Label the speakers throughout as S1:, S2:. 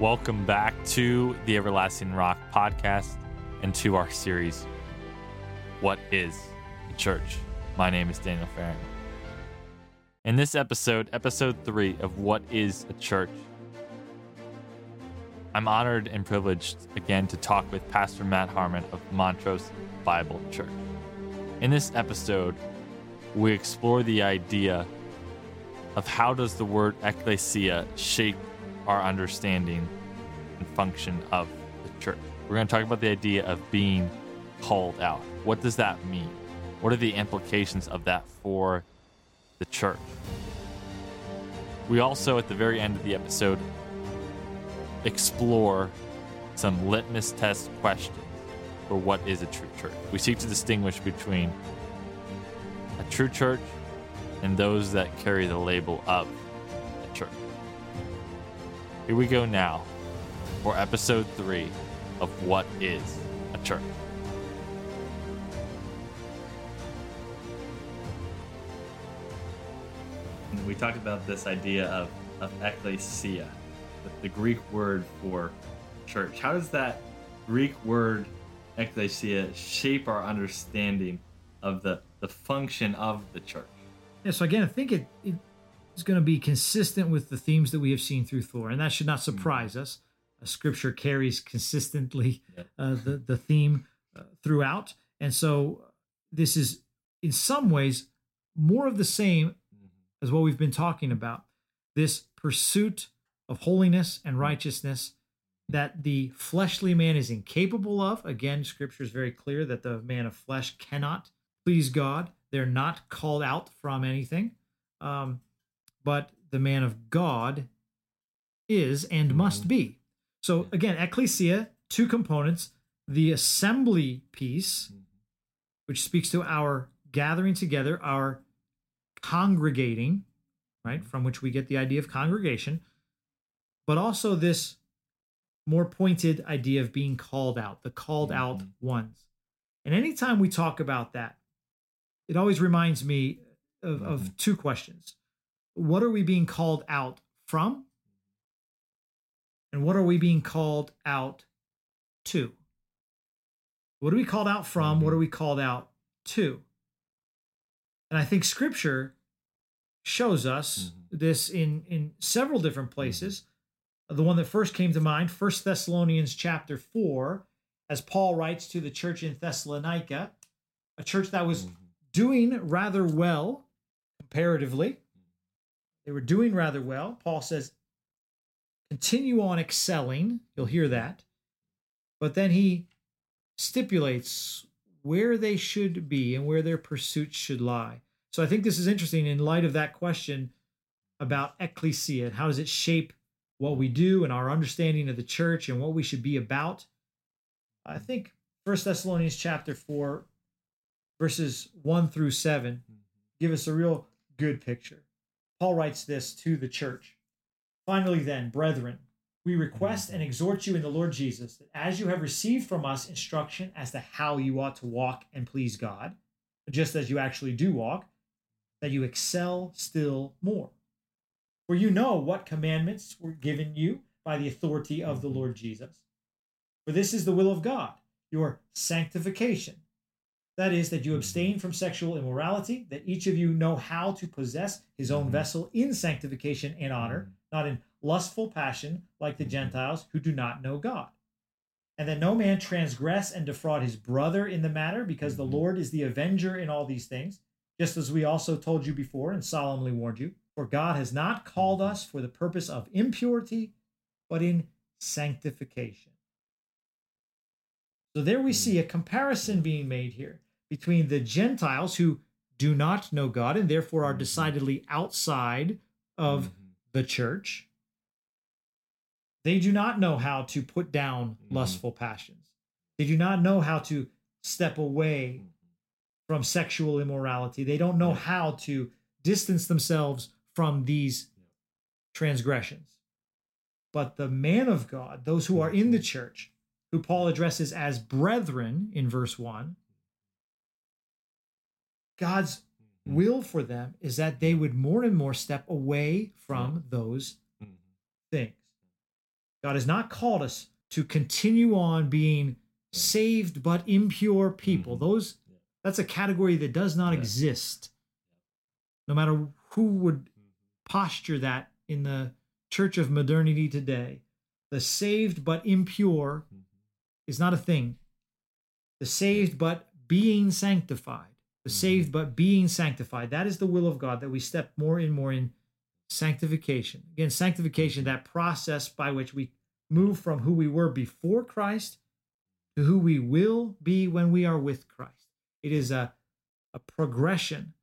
S1: Welcome back to the Everlasting Rock podcast and to our series, What is a Church? My name is Daniel Farron. In this episode, episode three of What is a Church, I'm honored and privileged again to talk with Pastor Matt Harman of Montrose Bible Church. In this episode, we explore the idea of how does the word ecclesia shape our understanding and function of the church. We're going to talk about the idea of being called out. What does that mean? What are the implications of that for the church? We also, at the very end of the episode, explore some litmus test questions for what is a true church. We seek to distinguish between a true church and those that carry the label of a church. Here we go now for episode three of What is a Church. We talked about this idea of, of ecclesia, the, the Greek word for church. How does that Greek word ecclesia shape our understanding of the, the function of the church?
S2: Yeah, so again, I think it, it is going to be consistent with the themes that we have seen through Thor, and that should not surprise mm-hmm. us. Scripture carries consistently uh, the the theme uh, throughout, and so this is in some ways more of the same mm-hmm. as what we've been talking about. This pursuit of holiness and righteousness that the fleshly man is incapable of. Again, Scripture is very clear that the man of flesh cannot please God. They're not called out from anything. Um, but the man of God is and mm-hmm. must be. So again, ecclesia, two components the assembly piece, mm-hmm. which speaks to our gathering together, our congregating, right, from which we get the idea of congregation, but also this more pointed idea of being called out, the called mm-hmm. out ones. And anytime we talk about that, it always reminds me of, of mm-hmm. two questions. What are we being called out from? And what are we being called out to? What are we called out from? What mm-hmm. are we called out to? And I think scripture shows us mm-hmm. this in, in several different places. Mm-hmm. The one that first came to mind, First Thessalonians chapter 4, as Paul writes to the church in Thessalonica, a church that was mm-hmm doing rather well comparatively. They were doing rather well. Paul says, continue on excelling. You'll hear that. But then he stipulates where they should be and where their pursuits should lie. So I think this is interesting in light of that question about ecclesia and how does it shape what we do and our understanding of the church and what we should be about. I think First Thessalonians chapter 4 verses 1 through 7 mm-hmm. give us a real good picture. Paul writes this to the church. Finally, then, brethren, we request and mm-hmm. exhort you in the Lord Jesus that as you have received from us instruction as to how you ought to walk and please God, just as you actually do walk, that you excel still more. For you know what commandments were given you by the authority of the mm-hmm. Lord Jesus. For this is the will of God, your sanctification that is, that you mm-hmm. abstain from sexual immorality, that each of you know how to possess his own vessel in sanctification and honor. Not in lustful passion like the Gentiles who do not know God. And that no man transgress and defraud his brother in the matter, because the Lord is the avenger in all these things, just as we also told you before and solemnly warned you. For God has not called us for the purpose of impurity, but in sanctification. So there we see a comparison being made here between the Gentiles who do not know God and therefore are mm-hmm. decidedly outside of mm-hmm. The church. They do not know how to put down mm-hmm. lustful passions. They do not know how to step away mm-hmm. from sexual immorality. They don't know how to distance themselves from these transgressions. But the man of God, those who are in the mm-hmm. church, who Paul addresses as brethren in verse 1, God's. Will for them is that they would more and more step away from those mm-hmm. things. God has not called us to continue on being saved but impure people. Mm-hmm. Those that's a category that does not yeah. exist. No matter who would mm-hmm. posture that in the church of modernity today, the saved but impure mm-hmm. is not a thing. The saved but being sanctified, the mm-hmm. saved but being sanctified, that is the will of God that we step more and more in sanctification. Again, sanctification, that process by which we move from who we were before Christ to who we will be when we are with Christ. It is a, a progression.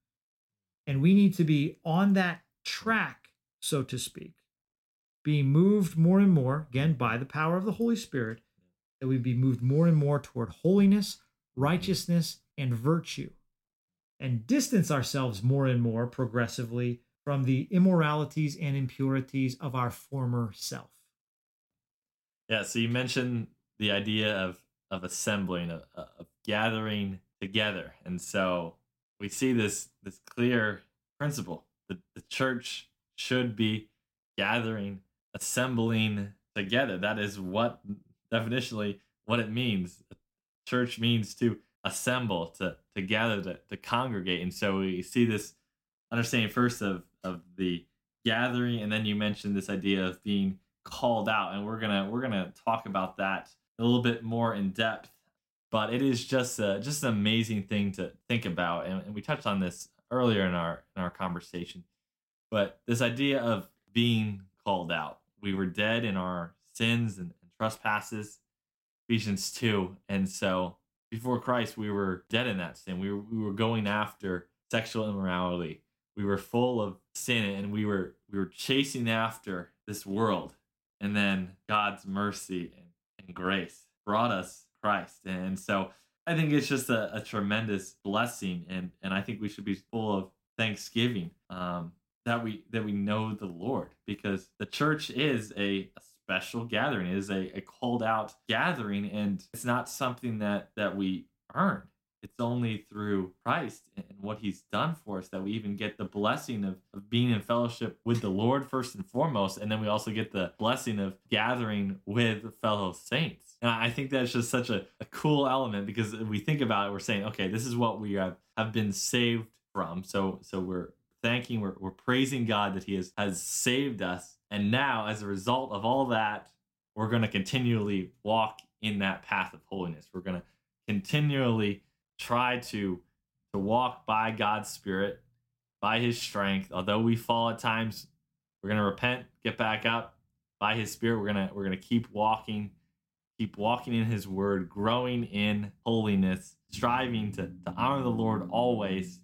S2: And we need to be on that track, so to speak, being moved more and more, again, by the power of the Holy Spirit, that we be moved more and more toward holiness, righteousness, and virtue, and distance ourselves more and more progressively from the immoralities and impurities of our former self.
S1: Yeah, so you mentioned the idea of of assembling, of, of gathering together, and so we see this this clear principle: the the church should be gathering, assembling together. That is what definitionally what it means. Church means to assemble, to to gather, to, to congregate, and so we see this understanding first of of the gathering, and then you mentioned this idea of being called out, and we're gonna we're gonna talk about that a little bit more in depth. But it is just a, just an amazing thing to think about, and, and we touched on this earlier in our in our conversation. But this idea of being called out, we were dead in our sins and, and trespasses, Ephesians two, and so before Christ, we were dead in that sin. We were, we were going after sexual immorality. We were full of sin and we were we were chasing after this world and then God's mercy and, and grace brought us Christ. And so I think it's just a, a, tremendous blessing, and and I think we should be full of thanksgiving um, that we that we know the Lord because the church is a, a special gathering, it is a, a called out gathering, and it's not something that that we earn. It's only through Christ and what he's done for us that we even get the blessing of, of being in fellowship with the Lord first and foremost. And then we also get the blessing of gathering with fellow saints. And I think that's just such a, a cool element because we think about it, we're saying, okay, this is what we have, have been saved from. So so we're thanking, we're, we're praising God that He has, has saved us. And now, as a result of all that, we're going to continually walk in that path of holiness. We're going to continually try to to walk by God's spirit, by his strength. Although we fall at times, we're going to repent, get back up by his spirit. We're going to we're going to keep walking, keep walking in his word, growing in holiness, striving to to honor the Lord always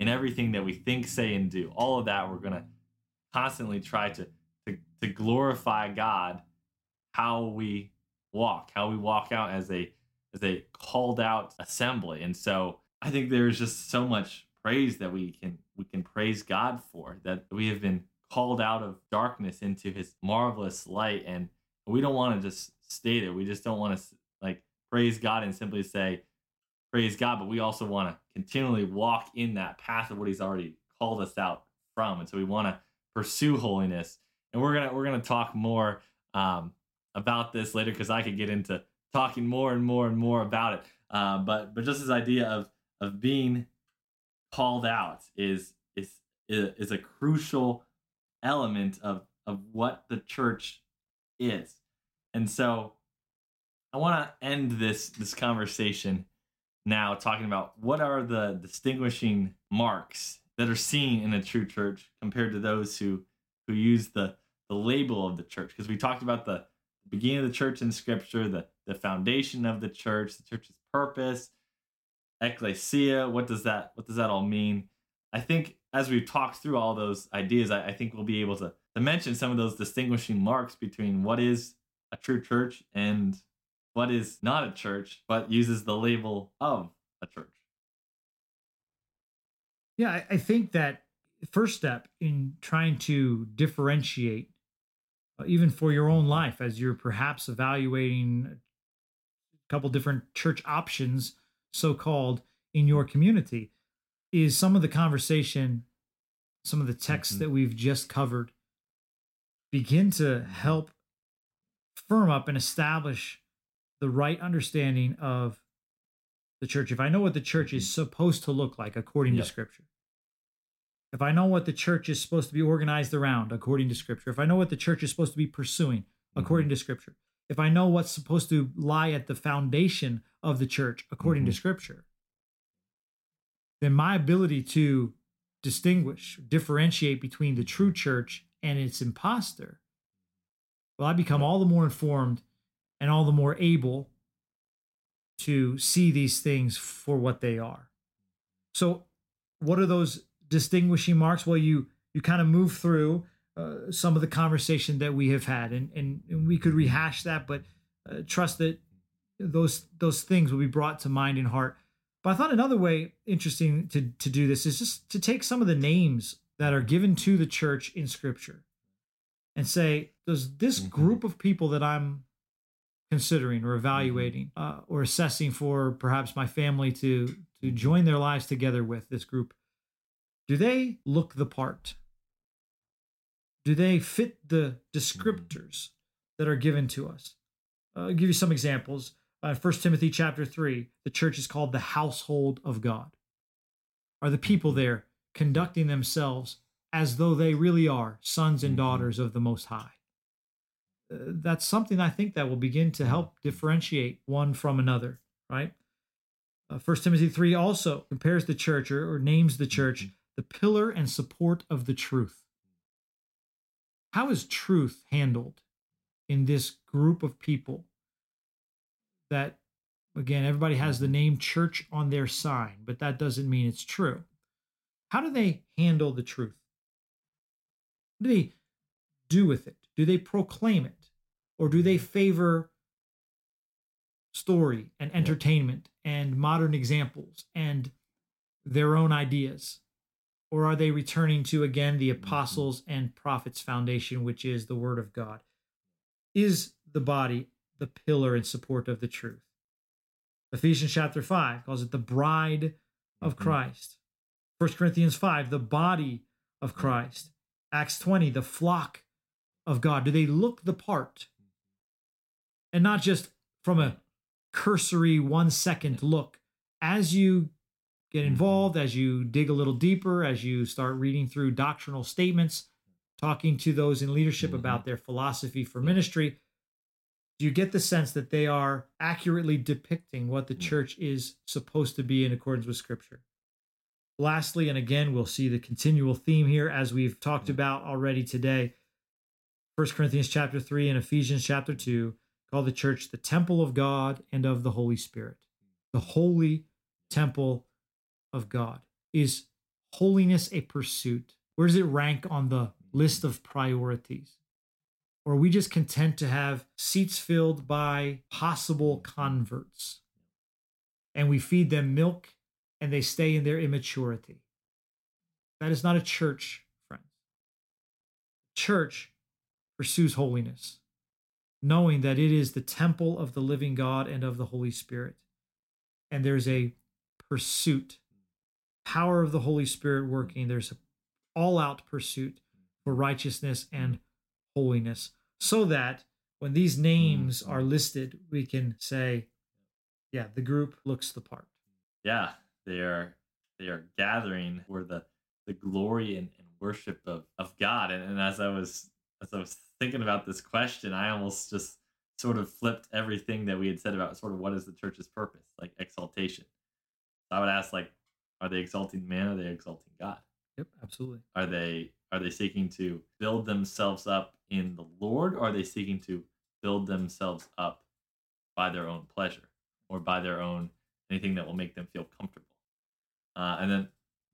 S1: in everything that we think, say and do. All of that we're going to constantly try to to to glorify God how we walk, how we walk out as a as a called out assembly. And so I think there's just so much praise that we can we can praise God for that we have been called out of darkness into his marvelous light and we don't want to just state it. We just don't want to like praise God and simply say praise God, but we also want to continually walk in that path of what he's already called us out from. And so we want to pursue holiness. And we're to we're to talk more um, about this later cuz I could get into talking more and more and more about it. Uh, but but just this idea of of being called out is is is a crucial element of of what the church is. And so I want to end this this conversation now talking about what are the distinguishing marks that are seen in a true church compared to those who who use the the label of the church because we talked about the beginning of the church in scripture the the foundation of the church, the church's purpose, ecclesia. What does that what does that all mean? I think as we've talked through all those ideas, I, I think we'll be able to, to mention some of those distinguishing marks between what is a true church and what is not a church, but uses the label of a church.
S2: Yeah, I, I think that first step in trying to differentiate, uh, even for your own life, as you're perhaps evaluating a couple different church options, so called, in your community, is some of the conversation, some of the texts mm-hmm. that we've just covered begin to help firm up and establish the right understanding of the church, if I know what the church is mm-hmm. supposed to look like according yep. to Scripture, if I know what the church is supposed to be organized around according to Scripture, if I know what the church is supposed to be pursuing mm-hmm. according to Scripture, if I know what's supposed to lie at the foundation of the church according mm-hmm. to Scripture, then my ability to distinguish, differentiate between the true church and its impostor, well, I become all the more informed and all the more able to see these things for what they are. So, what are those distinguishing marks? Well, you you kind of move through uh, some of the conversation that we have had, and and, and we could rehash that, but uh, trust that those those things will be brought to mind and heart. But I thought another way interesting to to do this is just to take some of the names that are given to the church in Scripture, and say, does this mm-hmm. group of people that I'm considering or mm-hmm. evaluating uh, or assessing for perhaps my family to to join their lives together with this group. Do they look the part? Do they fit the descriptors that are given to us? Uh, i'll give you some examples. Uh, 1 timothy chapter 3 the church is called the household of god. Are the people there conducting themselves as though they really are sons and mm-hmm. daughters of the most high that's something I think that will begin to help differentiate one from another, right? Uh, First uh, Timothy 3 also compares the church or, or names the church mm-hmm. the pillar and support of the truth. How is truth handled in this group of people that, again, everybody has the name church on their sign, but that doesn't mean it's true? How do they handle the truth? What do they do with it? Do they proclaim it? Or do they favor story and entertainment and modern examples and their own ideas? Or are they returning to again the mm-hmm. apostles and prophets foundation, which is the word of God? Is the body the pillar and support of the truth? Ephesians chapter 5 calls it the bride of mm-hmm. Christ. 1 Corinthians 5, the body of Christ. Acts 20, the flock of God? Do they look the part? And not just from a cursory one second look. As you get mm-hmm. involved, as you dig a little deeper, as you start reading through doctrinal statements, talking to those in leadership mm-hmm. about their philosophy for ministry, do you get the sense that they are accurately depicting what the church is supposed to be in accordance with Scripture? Lastly, and again, we'll see the continual theme here as we've talked about already today 1 Corinthians chapter 3 and Ephesians chapter 2 call the church the temple of God and of the Holy Spirit. The holy temple of God. Is holiness a pursuit? Where does it rank on the list of priorities? Or are we just content to have seats filled by possible converts? And we feed them milk and they stay in their immaturity. That is not a church, friends. Church pursues holiness, knowing that it is the temple of the living God and of the Holy Spirit. And there's a pursuit, power of the Holy Spirit working. There's an all out pursuit for righteousness and holiness, so that when these names mm. are listed, we can say, yeah, the group looks the part.
S1: Yeah, they are they are gathering for the the glory and, and worship of, of God. And, and as I was as I was thinking about this question, I almost just sort of flipped everything that we had said about sort of what is the church's purpose, like exaltation. I would ask, like, are they exalting man? Or are they exalting God?
S2: Yep, absolutely.
S1: Are they are they seeking to build themselves up in the Lord, or are they seeking to build themselves up by their own pleasure or by their own anything that will make them feel comfortable? Uh, and then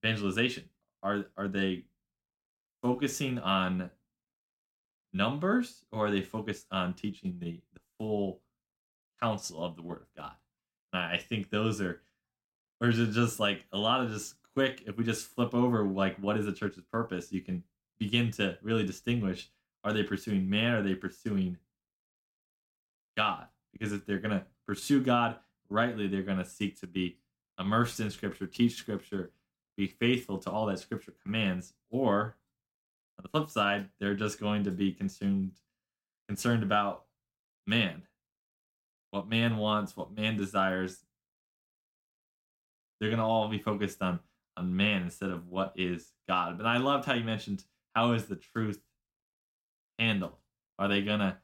S1: evangelization. Are are they focusing on numbers or are they focused on teaching the, the full counsel of the word of god? And i think those are or is it just like a lot of just quick if we just flip over like what is the church's purpose you can begin to really distinguish are they pursuing man are they pursuing god? Because if they're going to pursue god rightly they're going to seek to be immersed in scripture teach scripture be faithful to all that scripture commands or on the flip side, they're just going to be consumed concerned about man, what man wants, what man desires. They're gonna all be focused on on man instead of what is God. But I loved how you mentioned how is the truth handled? Are they gonna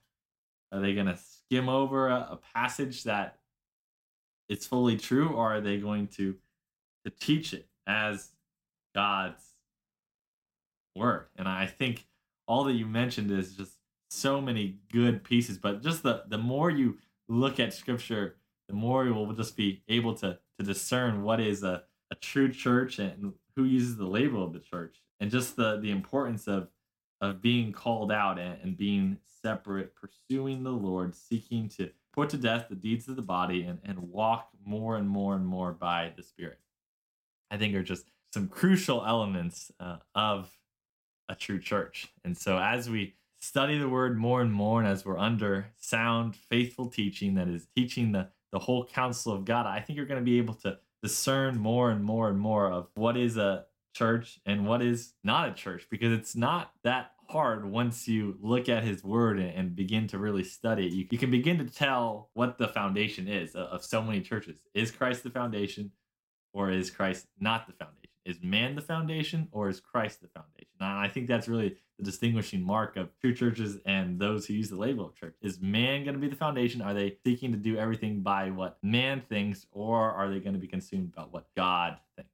S1: are they gonna skim over a, a passage that it's fully true, or are they going to to teach it as God's word? And I think all that you mentioned is just so many good pieces. But just the the more you look at Scripture, the more you will just be able to to discern what is a a true church and who uses the label of the church, and just the the importance of of being called out and, and being separate, pursuing the Lord, seeking to put to death the deeds of the body and, and walk more and more and more by the Spirit. I think are just some crucial elements uh, of a true church. And so as we study the word more and more, and as we're under sound, faithful teaching that is teaching the, the whole counsel of God, I think you're going to be able to discern more and more and more of what is a church and what is not a church because it's not that hard once you look at his word and begin to really study it. You, you can begin to tell what the foundation is of, of so many churches. Is Christ the foundation or is Christ not the foundation? Is man the foundation or is Christ the foundation? And I think that's really the distinguishing mark of true churches and those who use the label of church. Is man going to be the foundation? Are they seeking to do everything by what man thinks or are they going to be consumed about what God thinks?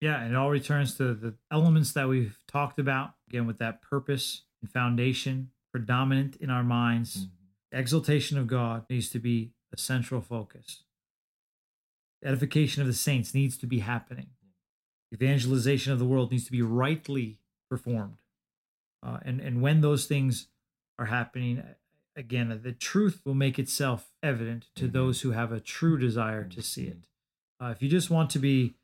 S2: Yeah, and it all returns to the elements that we've talked about again with that purpose and foundation predominant in our minds. Mm-hmm. Exaltation of God needs to be a central focus. Edification of the saints needs to be happening. Evangelization of the world needs to be rightly performed. Uh, and, and when those things are happening, again, the truth will make itself evident to mm-hmm. those who have a true desire to see it. Uh, if you just want to be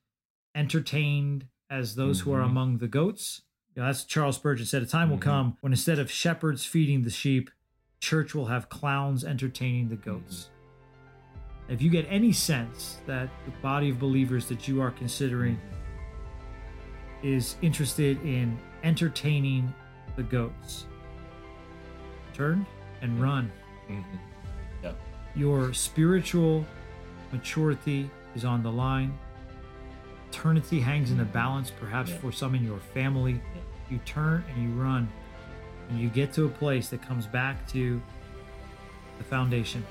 S2: entertained as those mm-hmm. who are mm-hmm. among the goats. You know, that's Charles Spurgeon said. A time will mm-hmm. come when instead of shepherds feeding the sheep, church will have clowns entertaining the goats. Mm-hmm. If you get any sense that the body of believers that you are considering is interested in entertaining the goats, turn and run. Mm-hmm. Yep. Your spiritual maturity is on the line eternity hangs in the balance, perhaps yeah. for some in your family. Yeah. You turn and you run, and you get to a place that comes back to the foundation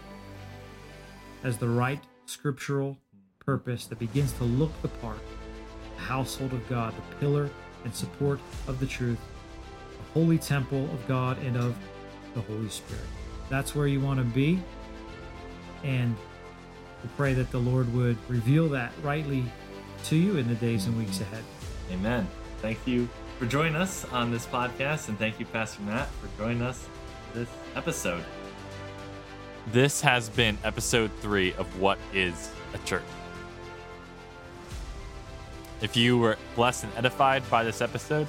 S2: as the right scriptural purpose that begins to look the part, the household of God, the pillar and support of the truth, the holy temple of God and of the Holy Spirit. That's where you want to be. And we pray that the Lord would reveal that rightly to you in the days and weeks ahead.
S1: Amen. Thank you for joining us on this podcast, and thank you, Pastor Matt, for joining us this episode. This has been episode three of What is a Church. If you were blessed and edified by this episode,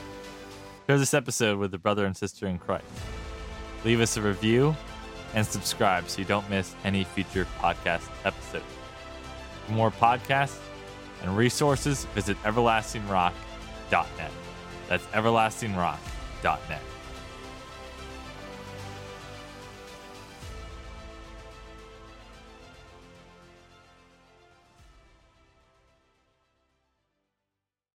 S1: share this episode with a brother and sister in Christ. Leave us a review and subscribe so you don't miss any future podcast episodes. For more podcasts, and resources, visit everlastingrock.net. That's everlastingrock.net.